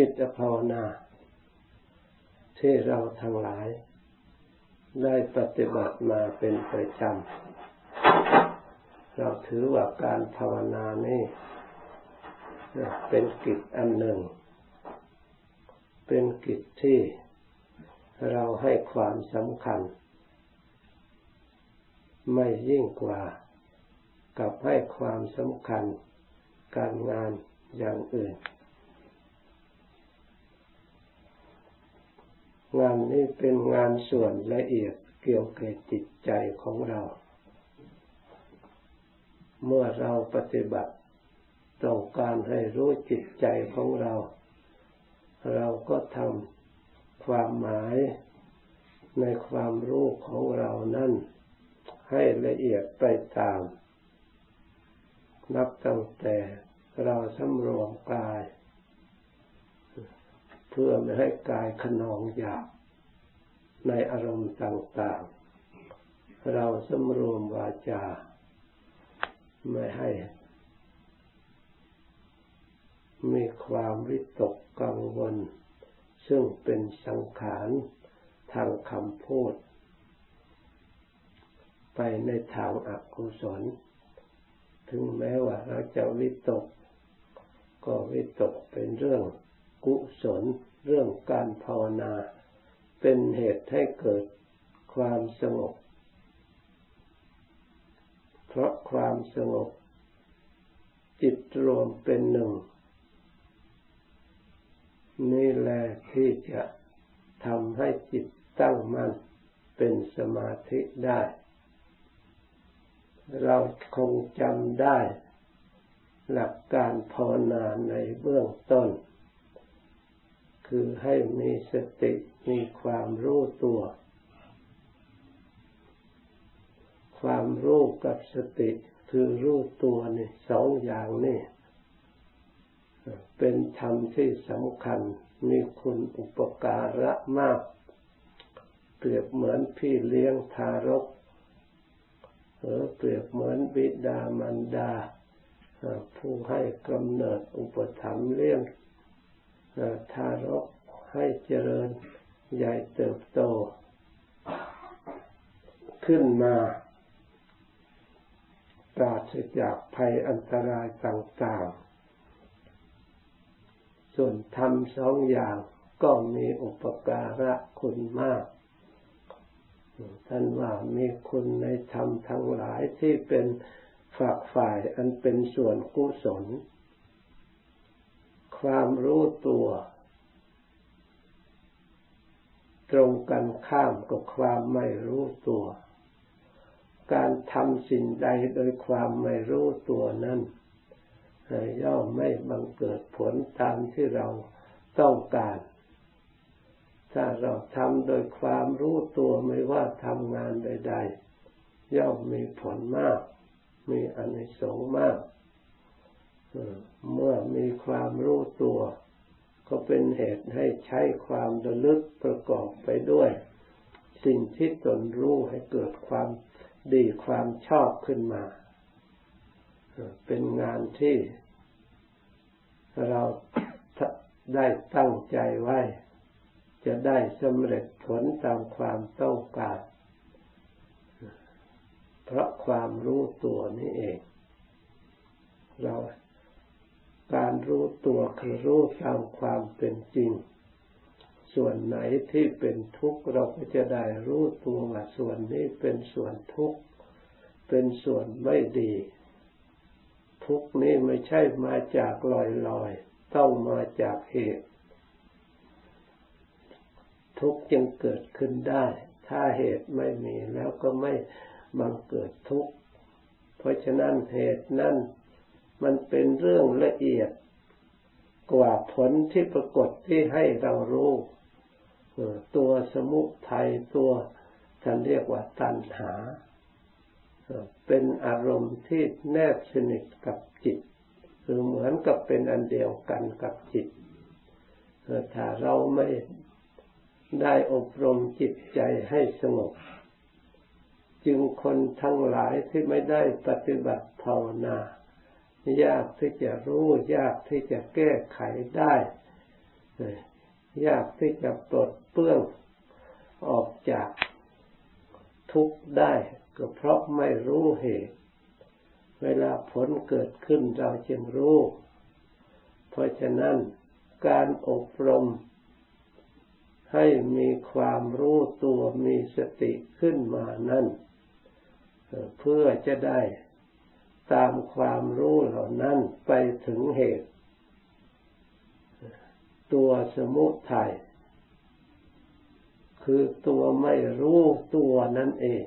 จิตภาวนา ที่เราทั้งหลาย ได้ปฏิบัติมาเป็นประจำ เราถือว่าการภาวนานี่เป็นกิจอันหนึ่ง เป็นกิจที่เราให้ความสำคัญ ไม่ยิ่งกว่ากับให้ความสำคัญการงานอย่างอื่น งานนี้เป็นงานส่วนละเอียดเกี่ยวกับจิตใจของเรา เมื่อเราปฏิบัติต้องการให้รู้จิตใจของเรา เราก็ทำความหมายในความรู้ของเรานั่น ให้ละเอียดไปตาม นับตั้งแต่เราสำรวมกาย พื่อไม่ให้กายขนองหยาบในอารมณ์ต่างๆ เราสำรวมวาจา ไม่ให้ มีความวิตกกังวล ซึ่งเป็นสังขารทางคำพูด ไปในทางอกุศล ถึงแม้ว่าเราจะวิตก ก็วิตกเป็นเรื่องกุศล เรื่องการภาวนา เป็นเหตุให้เกิดความสงบ เพราะความสงบ จิตรวมเป็นหนึ่ง นี่แหละที่จะทำให้จิตตั้งมั่นเป็นสมาธิได้ เราคงจำได้ หลักการภาวนาในเบื้องต้น คือให้มีสติมีความรู้ตัว ความรู้กับสติคือรู้ตัวนี่สองอย่างนี่เป็นธรรมที่สำคัญมีคุณอุปการะมาก เปรียบเหมือนพี่เลี้ยงทารกหรือเปรียบเหมือนบิดามารดา ผู้ให้กำเนิดอุปถัมภ์เลี้ยง ทารกให้เจริญใหญ่เติบโต ขึ้นมาปราศจากภัยอันตรายต่างๆ ส่วนทำสองอย่างก็มีอุปการะคุณมาก ท่านว่ามีคุณในธรรมทั้งหลายที่เป็นฝากฝ่ายอันเป็นส่วนกุศล ความรู้ตัว ตรงกันข้ามกับความไม่รู้ตัว การทำสิ่งใดโดยความไม่รู้ตัวนั้นย่อมไม่บังเกิดผลตามที่เราต้องการ ถ้าเราทำโดยความรู้ตัวไม่ว่าทำงานใด ๆ ย่อมมีผลมาก มีอนิสงส์มาก เมื่อมีความรู้ตัว ก็เป็นเหตุให้ใช้ความระลึกประกอบไปด้วย สิ่งที่ตนรู้ให้เกิดความดีความชอบขึ้นมา เป็นงานที่เราได้ตั้งใจไว้ จะได้สำเร็จผลตามความต้องการ เพราะความรู้ตัวนี่เอง เรา การรู้ตัวคือรู้ตามความเป็นจริง ส่วนไหนที่เป็นทุกข์เราก็จะได้รู้ตัวว่าส่วนนี้เป็นส่วนทุกข์ เป็นส่วนไม่ดี ทุกข์นี้ไม่ใช่มาจากลอยลอยต้องมาจากเหตุ ทุกข์จึงเกิดขึ้นได้ ถ้าเหตุไม่มีแล้วก็ไม่บังเกิดทุกข์ เพราะฉะนั้นเหตุนั้น มันเป็นเรื่องละเอียดกว่าผลที่ปรากฏที่ให้เรารู้ตัวสมุทัยตัวท่านเรียกว่าตัณหา เป็นอารมณ์ที่แนบสนิทกับจิต คือเหมือนกับเป็นอันเดียวกันกับจิตถ้าเราไม่ได้อบรมจิตใจให้สงบ จึงคนทั้งหลายที่ไม่ได้ปฏิบัติภาวนา ยากที่จะรู้ ยากที่จะแก้ไขได้ ยากที่จะปลดเปื้องออกจากทุกข์ได้ ก็เพราะไม่รู้เหตุ เวลาผลเกิดขึ้นเราจึงรู้ เพราะฉะนั้นการอบรมให้มีความรู้ตัวมีสติขึ้นมานั่น เพื่อจะได้ ตามความรู้เหล่านั้นไปถึงเหตุ ตัวสมุทัยคือตัวไม่รู้ตัวนั่นเอง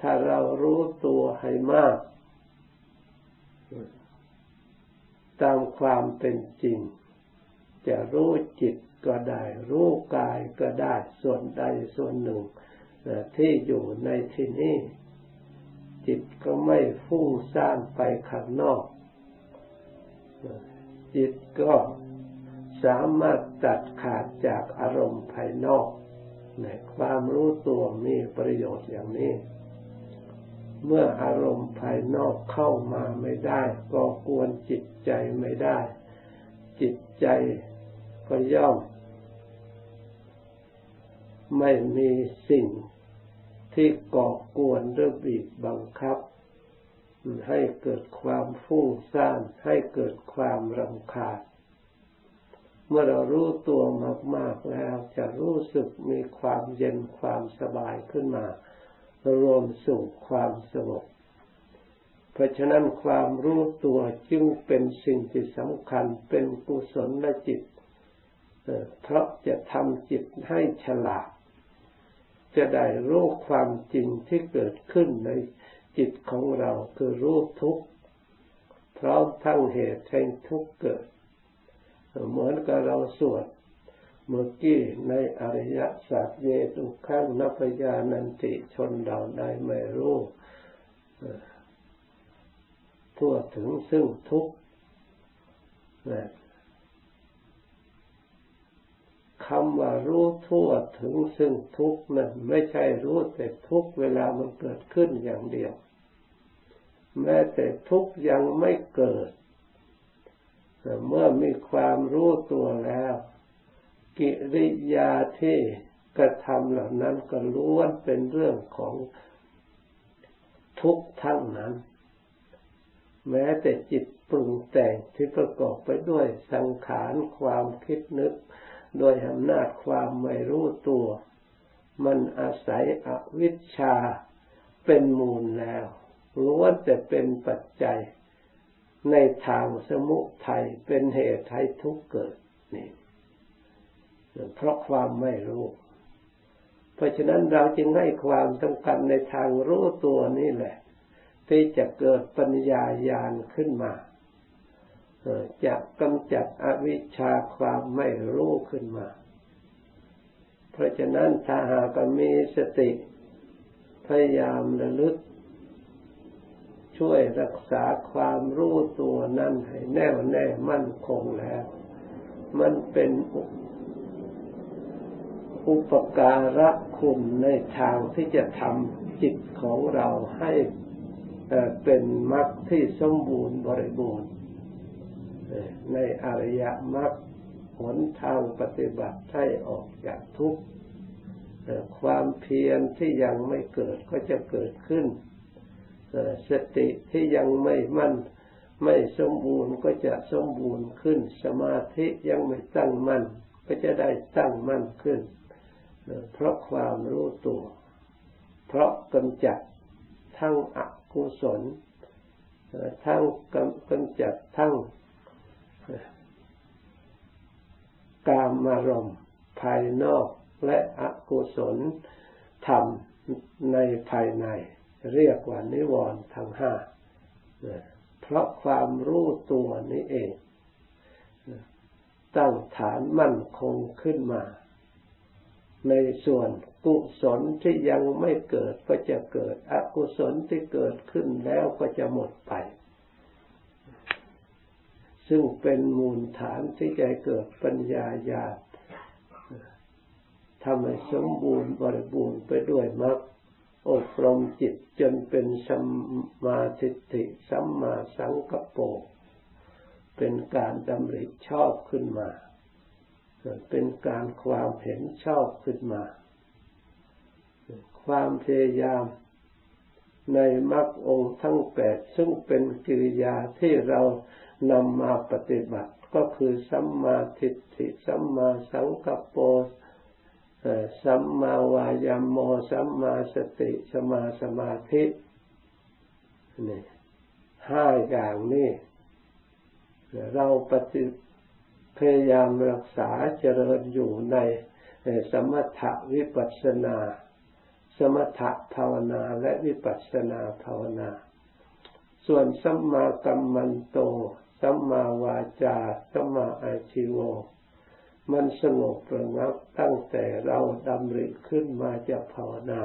ถ้าเรารู้ตัวให้มาก ตามความเป็นจริง จะรู้จิตก็ได้ รู้กายก็ได้ ส่วนใดส่วนหนึ่งที่อยู่ในที่นี้ จิตก็ไม่ฟุ้งซ่านไปข้างนอก จิตก็สามารถตัดขาดจากอารมณ์ภายนอกในความรู้ตัวมีประโยชน์อย่างนี้ เมื่ออารมณ์ภายนอกเข้ามาไม่ได้ก็กวนจิตใจไม่ได้ จิตใจก็ย่อม ไม่มีสิ่ง ที่ก่อกวนหรือบีบบังคับ ให้เกิดความฟุ้งซ่านให้เกิดความรำคาญเมื่อเรารู้ตัวมาก ๆแล้วจะรู้สึกมีความเย็นความสบายขึ้นมา รวมสู่ความสงบเพราะฉะนั้นความรู้ตัวจึงเป็นสิ่งที่สำคัญเป็นกุศลและจิตเพราะจะทำจิตให้ฉลาด จะได้รู้ความจริงที่เกิดขึ้นในจิตของเราคือรู้ทุกข์พร้อมทั้งเหตุแห่งทุกข์เกิด เหมือนกับเราสวดเมื่อกี้ในอริยสัจเยตุขังนัพยานันติชนเราได้ไม่รู้ทั่วถึงซึ่งทุกข์ คำว่ารู้ทั่วถึงซึ่งทุกข์นั้นไม่ใช่รู้แต่ทุกเวลามันเกิดขึ้นอย่างเดียว แม้แต่ทุกยังไม่เกิดเมื่อมีความรู้ตัวแล้ว กิริยาที่กระทำเหล่านั้นก็ล้วนเป็นเรื่องของทุกทั้งนั้น แม้แต่จิตปรุงแต่งที่ประกอบไปด้วยสังขารความคิดนึก โดยอำนาจความไม่รู้ตัว มันอาศัยอวิชชาเป็นมูลแล้วล้วนแต่เป็นปัจจัยในทางสมุทัยเป็นเหตุให้ทุกข์เกิดนี่เพราะความไม่รู้ เพราะฉะนั้นเราจึงให้ความสำคัญในทางรู้ตัวนี่แหละ ที่จะเกิดปัญญาญาณขึ้นมา จะกำจัดอวิชชาความไม่รู้ขึ้นมา เพราะฉะนั้นถ้าหากมีสติ พยายามระลึก ช่วยรักษาความรู้ตัวนั้นให้แน่วแน่มั่นคงแล้ว มันเป็นอุปการะคุณในทางที่จะทำจิตของเราให้เป็นมรรคที่สมบูรณ์บริบูรณ์ ในอริยมรรคหนทางปฏิบัติให้ออกจากทุกข์ความเพียรที่ยังไม่เกิดก็จะเกิดขึ้นสติที่ยังไม่มั่นไม่สมบูรณ์ก็จะสมบูรณ์ขึ้น สมาธิยังไม่ตั้งมั่นก็จะได้ตั้งมั่นขึ้น เพราะความรู้ตัว เพราะกำจัดทั้งอกุศลทั้งกำจัดทั้ง กามารมภายนอกและอกุศลธรรมในภายใน เรียกว่านิวรณ์ทั้งห้าเพราะความรู้ตัวนี้เอง ตั้งฐานมั่นคงขึ้นมา ในส่วนกุศลที่ยังไม่เกิดก็จะเกิด อกุศลที่เกิดขึ้นแล้วก็จะหมดไป ซึ่งเป็นมูลฐานที่จะเกิดปัญญาญาทำให้สมบูรณ์บริบูรณ์ไปด้วยมรรคอบรมจิตจนเป็นสัมมาทิฏฐิสัมมาสังกปรเป็นการดำริชอบขึ้นมา เป็นการความเห็นชอบขึ้นมา ความพยายามในมรรคองค์ทั้งแปดซึ่งเป็นกิริยาที่เรา นำมาปฏิบัติก็คือสัมมาทิฏฐิสัมมาสังกัปโปสัมมาวายามโมสัมมาสติสมาสมาธินี่ห้าอย่างนี้เราปฏิพยายามรักษาเจริญอยู่ในสมถะวิปัสสนา สมถะภาวนาและวิปัสสนาภาวนา ส่วนสัมมากัมมันโต สัมมาวาจาสัมมาอาชิโวมันสงบระงับตั้งแต่เราดำริขึ้นมาจากภาวนา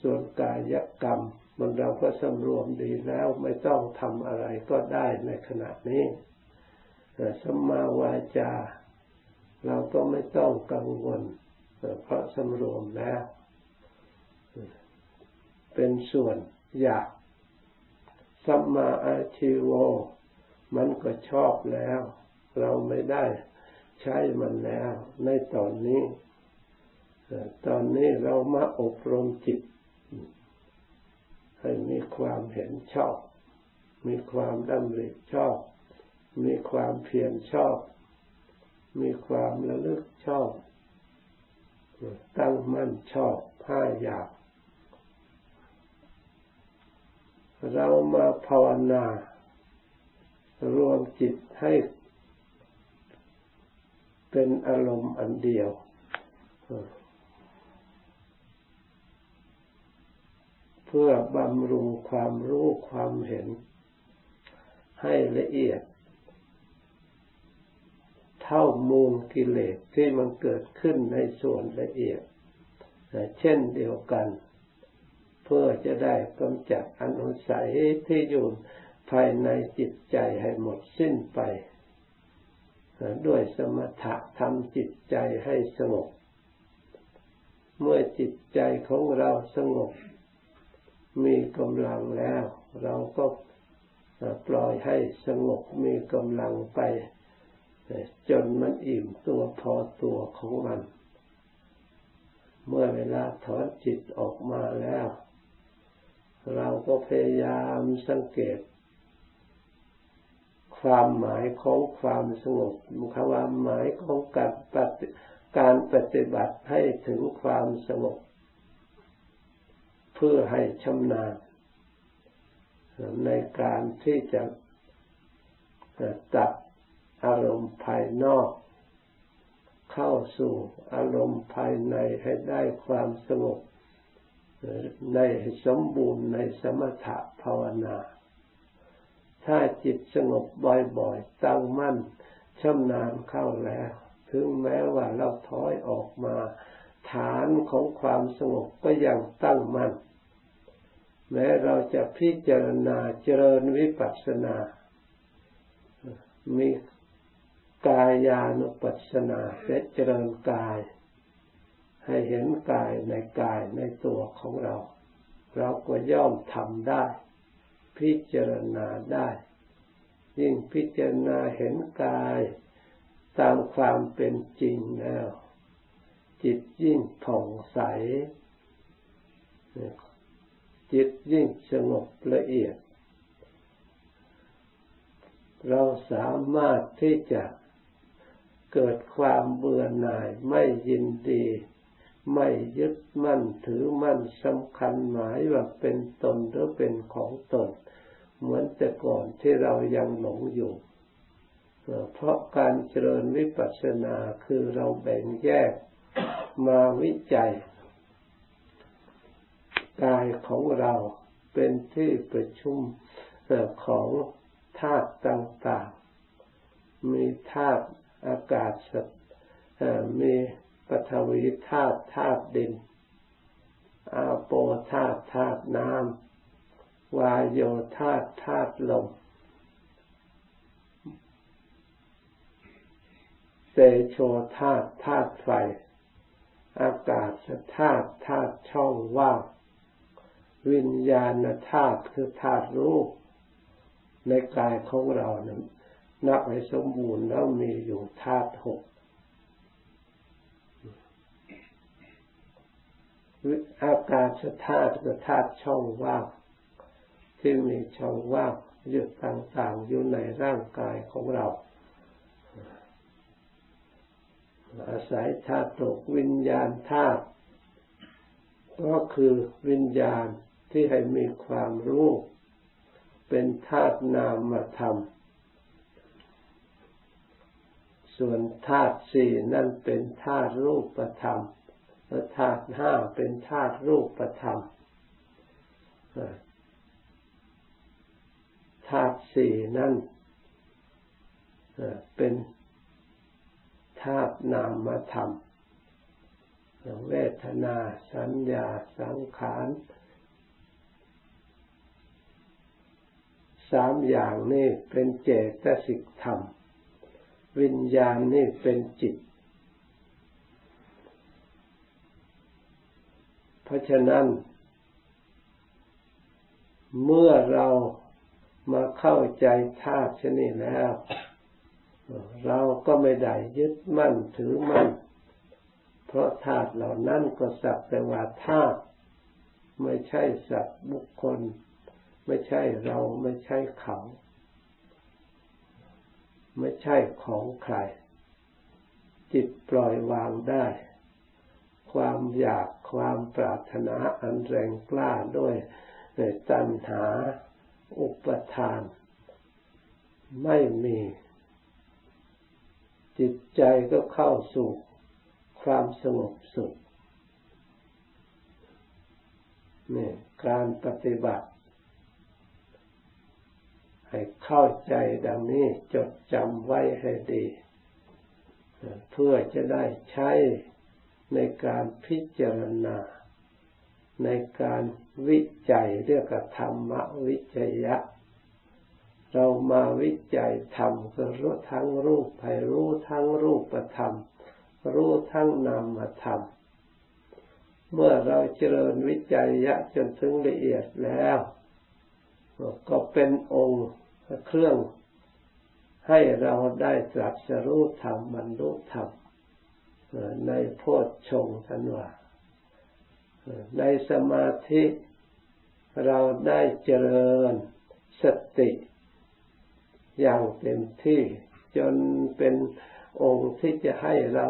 ส่วนกายกรรม มันเราก็สำรวมดีแล้วไม่ต้องทำอะไรก็ได้ในขณะนี้สัมมาวาจา เราก็ไม่ต้องกังวล เพราะสำรวมแล้ว เป็นส่วนอยาก สัมมาอาชีโว มันก็ชอบแล้ว เราไม่ได้ใช้มันแล้ว ในตอนนี้ ตอนนี้เรามาอบรมจิต ให้มีความเห็นชอบ มีความดำริชอบ มีความเพียรชอบ มีความระลึกชอบ ตั้งมั่นชอบห้าอย่าง เรามาภาวนารวมจิตให้เป็นอารมณ์อันเดียว เพื่อบำรุงความรู้ความเห็น ให้ละเอียด เท่ามูลกิเลสที่มันเกิดขึ้นในส่วนละเอียด เช่นเดียวกัน เพื่อจะได้กำจัดอนุสัยที่อยู่ภายในจิตใจให้หมดสิ้นไป ด้วยสมถะทำจิตใจให้สงบ เมื่อจิตใจของเราสงบ มีกำลังแล้ว เราก็ปล่อยให้สงบมีกำลังไป จนมันอิ่มตัวพอตัวของมัน เมื่อเวลาถอนจิตออกมาแล้ว เราก็พยายามสังเกต ความหมายของความสงบความหมายของการปฏิการปฏิบัติให้ถึงความสงบ เพื่อให้ชำนาญในการที่จะตัดอารมณ์ภายนอก เข้าสู่อารมณ์ภายในให้ได้ความสงบ ในสมบูรณ์ในสมถะภาวนา ถ้าจิตสงบบ่อยๆ ตั้งมั่นชำนาญเข้าแล้ว ถึงแม้ว่าเราถอยออกมา ฐานของความสงบก็ยังตั้งมั่น แม้เราจะพิจารณาเจริญวิปัสสนา มีกายานุปัสสนาเจริญกาย ให้เห็นกายในกายในตัวของเรา เราก็ย่อมทำได้ พิจารณาได้ ยิ่งพิจารณาเห็นกายตามความเป็นจริงแล้ว จิตยิ่งผ่องใส จิตยิ่งสงบละเอียด เราสามารถที่จะเกิดความเบื่อหน่ายไม่ยินดี ไม่ยึดมั่นถือมั่นสำคัญหมายว่าเป็นตนหรือเป็นของตน เหมือนแต่ก่อนที่เรายังหลงอยู่ เพราะการเจริญวิปัสสนาคือเราแบ่งแยกมาวิจัยกายของเราเป็นที่ประชุมของธาตุต่าง ๆ มีธาตุอากาศมี ปฐวีธาตุธาตุดิน อาโปธาตุธาตุน้ำ วายโยธาตุธาตุลม เตโชธาตุธาตุไฟ อากาศธาตุธาตุช่องว่าง วิญญาณธาตุคือธาตุรู้ในกายของเรานั้นนับให้สมบูรณ์แล้วมีอยู่ธาตุหก อากาศธาตุธาตุช่องว่างที่มีช่องว่างอยู่ต่างๆอยู่ในร่างกายของเรา อาศัยธาตุตกวิญญาณธาตุก็คือวิญญาณที่ให้มีความรู้เป็นธาตุนามธรรม ส่วนธาตุสี่นั่นเป็นธาตุรูปธรรม ธาตุห้าเป็นธาตุรูปธรรมธาตุสี่นั่นเป็นธาตุนามธรรม เวทนา สัญญา สังขารสามอย่างนี่เป็นเจตสิกธรรม วิญญาณนี่เป็นจิต เพราะฉะนั้น เมื่อเรามาเข้าใจธาตุชนิดแล้ว เราก็ไม่ได้ยึดมั่นถือมั่น เพราะธาตุเหล่านั้นก็สักแต่ว่าธาตุไม่ใช่สัตว์บุคคล ไม่ใช่เราไม่ใช่เขา ไม่ใช่ของใคร จิตปล่อยวางได้ ความอยาก ความปรารถนาอันแรงกล้าด้วยตัณหาอุปทาน ไม่มี จิตใจก็เข้าสู่ความสงบสุขนี่การปฏิบัติ ให้เข้าใจดังนี้จดจำไว้ให้ดี เพื่อจะได้ใช้ ในการพิจารณา ในการวิจัยเรียกธรรมวิจยะ เรามาวิจัยธรรมคือรู้ทั้งรูปให้รู้ทั้งรูปธรรม รู้ทั้งนามธรรม เมื่อเราเจริญวิจัยยะจนถึงละเอียดแล้ว ก็เป็นองค์เครื่องให้เราได้ตรัสรู้ธรรมบรรลุธรรม ในโพชฌงค์ทันว่าในสมาธิเราได้เจริญสติอย่างเต็มที่จนเป็นองค์ที่จะให้เรา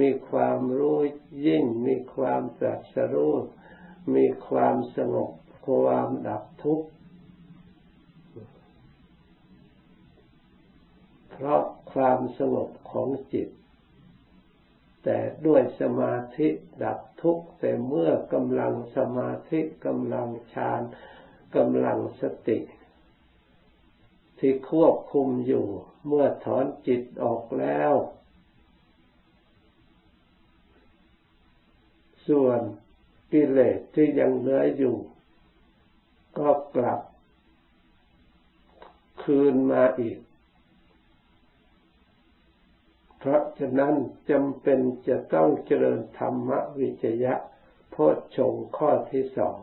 มีความรู้ยิ่ง มีความตรัสรู้มีความสงบความดับทุกข์ เพราะความสงบของจิต แต่ด้วยสมาธิดับทุกข์แต่เมื่อกำลังสมาธิกำลังฌานกำลังสติ ที่ควบคุมอยู่ เมื่อถอนจิตออกแล้ว ส่วนกิเลสที่ยังเหลืออยู่ ก็กลับคืนมาอีก เพราะฉะนั้นจำเป็นจะต้องเจริญธรรมวิจยะโพชฌงข้อที่สอง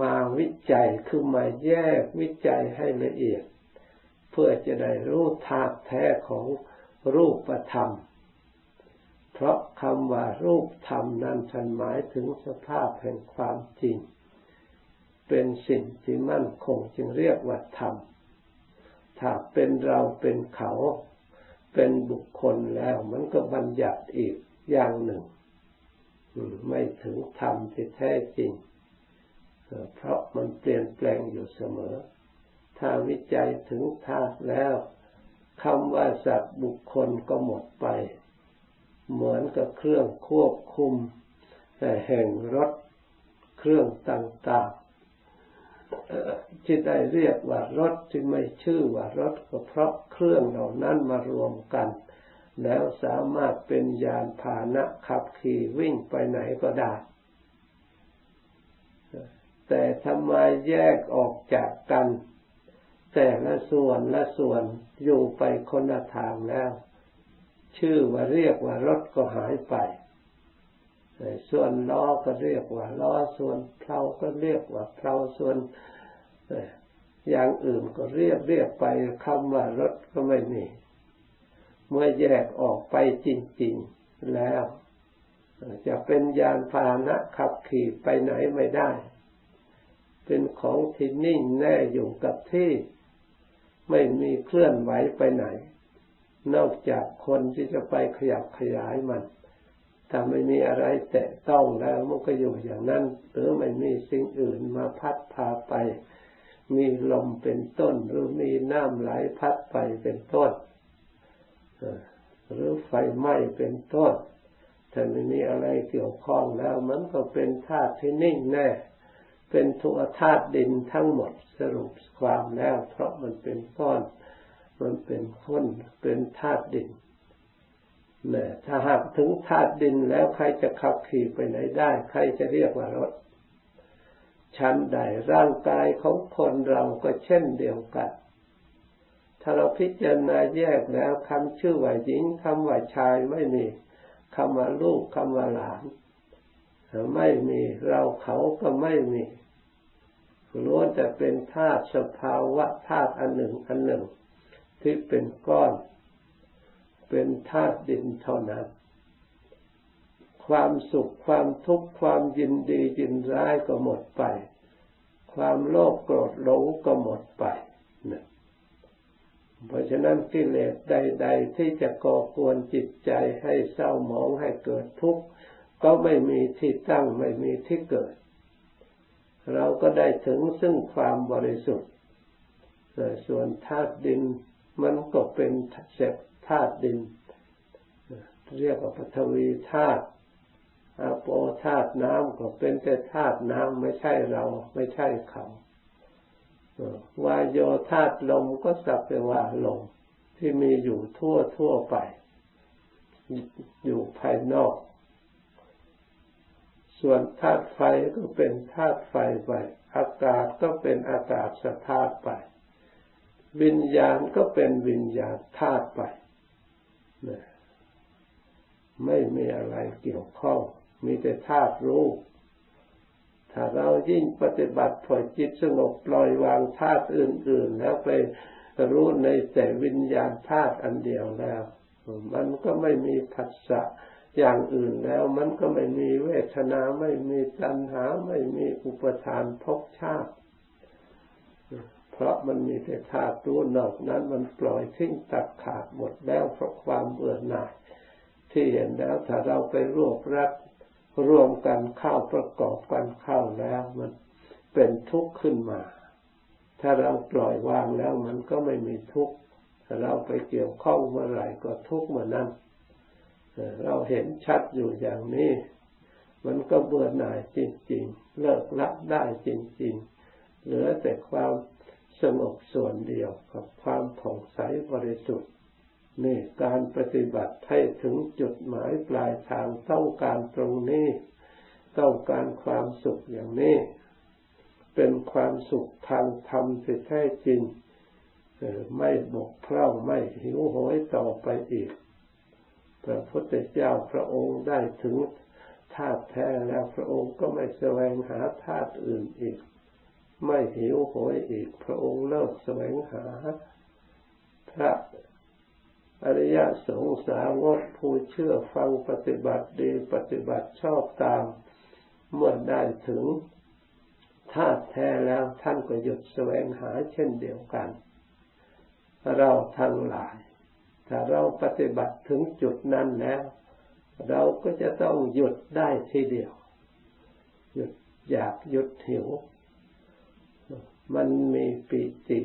มาวิจัยคือมาแยกวิจัยให้ละเอียด เพื่อจะได้รู้ธาตุแท้ของรูปธรรม เพราะคำว่ารูปธรรมนั้นฉันหมายถึงสภาพแห่งความจริง เป็นสิ่งที่มั่นคงจึงเรียกว่าธรรม ถ้าเป็นเราเป็นเขา เป็นบุคคลแล้ว มันก็บัญญัติอีกอย่างหนึ่ง ไม่ถึงธรรมที่แท้จริง เพราะมันเปลี่ยนแปลงอยู่เสมอ ถ้าวิจัยถึงธาตุแล้วคำว่าสัตว์บุคคลก็หมดไป เหมือนกับเครื่องควบคุมแห่งรถเครื่องต่าง ที่ได้เรียกว่ารถที่ไม่ชื่อว่ารถก็เพราะเครื่องเหล่านั้นมารวมกัน แล้วสามารถเป็นยานพาหนะขับขี่วิ่งไปไหนก็ได้ แต่ทำไมแยกออกจากกัน แต่ละส่วนละส่วนอยู่ไปคนละทางแล้ว ชื่อว่าเรียกว่ารถก็หายไปส่วนล้อก็เรียกว่าล้อส่วนเพลาก็เรียกว่าเพลาส่วน อย่างอื่นก็เรียกเรียกไปคำว่ารถก็ไม่มี เมื่อแยกออกไปจริง ๆแล้ว จะเป็นยานพาหนะขับขี่ไปไหนไม่ได้ เป็นของที่นิ่งแน่อยู่กับที่ ไม่มีเคลื่อนไหวไปไหน นอกจากคนที่จะไปขยับขยายมันถ้าไม่มีอะไรแตะต้องแล้วมันก็อยู่อย่างนั้นหรือไม่มีสิ่งอื่นมาพัดพาไป มีลมเป็นต้น หรือมีน้ำไหลพัดไปเป็นต้นหรือไฟไหม้เป็นต้นถ้าไม่มีอะไรเกี่ยวข้องแล้ว มันก็เป็นธาตุที่นิ่งแน่ เป็นทุกธาตุดินทั้งหมดสรุปความแล้ว เพราะมันเป็นก้อน มันเป็นข้นเป็นธาตุดินเนี่ยถ้าหากถึงธาตุดินแล้วใครจะขับขี่ไปไหนได้ ใครจะเรียกว่ารถ ชั้นใดร่างกายของคนเราก็เช่นเดียวกัน ถ้าเราพิจารณาแยกแล้วคำชื่อว่าหญิงคำว่าชายไม่มีคำว่าลูกคำว่าหลานไม่มีเราเขาก็ไม่มีล้วนแต่เป็นธาตุสภาวะธาตุอันหนึ่งอันหนึ่ง ที่เป็นก้อน เป็นธาตุดินเท่านั้น ความสุขความทุกข์ความยินดียินร้ายก็หมดไป ความโลภโกรธหลงก็หมดไปนะเพราะฉะนั้นกิเลสใด ๆ ที่จะก่อกวนจิตใจให้เศร้าหมองให้เกิดทุกข์ก็ไม่มีที่ตั้งไม่มีที่เกิด เราก็ได้ถึงซึ่งความบริสุทธิ์ส่วนธาตุดินมันก็เป็นเศษธาตุดิน เรียกว่าปฐวีธาตุ โปธาตุน้ำก็เป็นแต่ธาตุน้ำไม่ใช่เราไม่ใช่เขาวายโยธาตุลมก็สักแต่ว่าลมที่มีอยู่ทั่วทั่วไป อยู่ภายนอก ส่วนธาตุไฟก็เป็นธาตุไฟไป อากาศก็เป็นอากาศสธาตุไป วิญญาณก็เป็นวิญญาณธาตุไป ไม่มีอะไรเกี่ยวข้อง มีแต่ธาตุรู้ ถ้าเรายิ่งปฏิบัติถอยจิตสงบปล่อยวางธาตุอื่น ๆ แล้วไปรู้ในแต่วิญญาณธาตุอันเดียวแล้ว มันก็ไม่มีผัสสะอย่างอื่นแล้ว มันก็ไม่มีเวทนาไม่มีตัณหาไม่มีอุปทานภพชาติ เพราะมันมีแต่ธาตุรู้นอกนั้น มันปล่อยทิ้งตัดขาดหมดแล้วเพราะความเบื่อหน่าย ที่เห็นแล้วถ้าเราไปรวบรัด รวมกันเข้าประกอบกันเข้าแล้วมันเป็นทุกข์ขึ้นมา ถ้าเราปล่อยวางแล้วมันก็ไม่มีทุกข์ถ้าเราไปเกี่ยวข้องเมื่อไหร่ก็ทุกข์เมื่อนั้นเราเห็นชัดอยู่อย่างนี้ มันก็เบื่อหน่ายจริง ๆ เลิกละได้จริง ๆ เหลือแต่ความสงบส่วนเดียวกับความผ่องใสบริสุทธิ์ นี่การปฏิบัติให้ถึงจุดหมายปลายทางต้องการตรงนี้ ต้องการความสุขอย่างนี้ เป็นความสุขทางธรรมที่แท้จริงไม่บกพร่องไม่หิวโหยต่อไปอีก พระพุทธเจ้าพระองค์ได้ถึงธาตุแท้แล้วพระองค์ก็ไม่แสวงหาธาตุอื่นอีก ไม่หิวโหยอีก พระองค์เลิกแสวงหาพระ อริยสงสาวกผู้เชื่อฟังปฏิบัติดีปฏิบัติชอบตาม เมื่อได้ถึงธาตุแท้แล้วท่านก็หยุดแสวงหาเช่นเดียวกัน เราทั้งหลาย ถ้าเราปฏิบัติถึงจุดนั้นแล้ว เราก็จะต้องหยุดได้ทีเดียว หยุดอยากหยุดหิว มันมีปิติ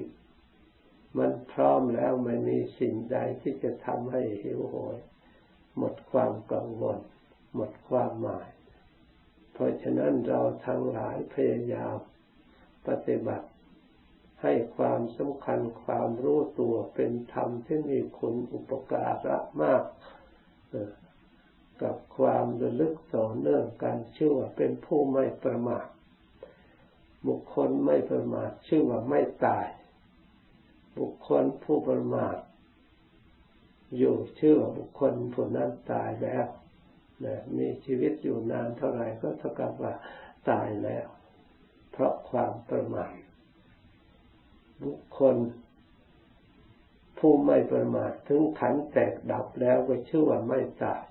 มันพร้อมแล้วไม่มีสิ่งใดที่จะทำให้หิวโหย หมดความกังวล หมดความหมาย เพราะฉะนั้นเราทั้งหลายพยายามปฏิบัติ ให้ความสำคัญความรู้ตัวเป็นธรรมที่มีคุณอุปการะมาก กับความระลึกต่อเนื่องการเชื่อว่าเป็นผู้ไม่ประมาทบุคคลไม่ประมาทชื่อว่าไม่ตาย บุคคลผู้ประมาทอยู่ชื่อว่าบุคคลผู้นั้นตายแล้วนะมีชีวิตอยู่นานเท่าไหร่ก็เท่ากับว่าตายแล้ว เพราะความประมาทบุคคล ผู้ไม่ประมาทถึงขันแตกดับแล้วก็ชื่อว่าไม่ตาย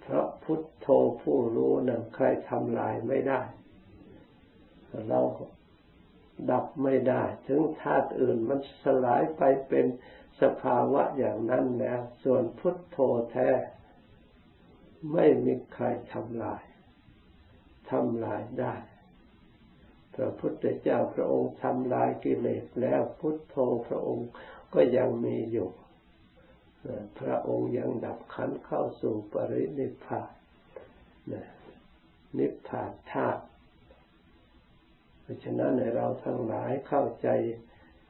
เพราะพุทโธผู้รู้นั้นใครทำลายไม่ได้ เรา ดับไม่ได้ ถึงธาตุอื่นมันสลายไปเป็นสภาวะอย่างนั้นแล้ว ส่วนพุทโธแท้ ไม่มีใครทำลายทำลายได้พระพุทธเจ้าพระองค์ทำลายกิเลสแล้วพุทโธพระองค์ก็ยังมีอยู่ พระองค์ยังดับขันเข้าสู่ปรินิพพานนิพพานธาตุ ราะฉะนั้นในเราทั้งหลายเข้าใจ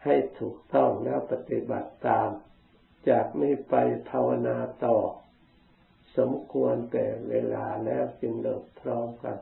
ให้ถูกต้องแล้วปฏิบัติตาม จากนี้ไปภาวนาต่อ สมควรแก่เวลาแล้วจึงเลิกพร้อมกัน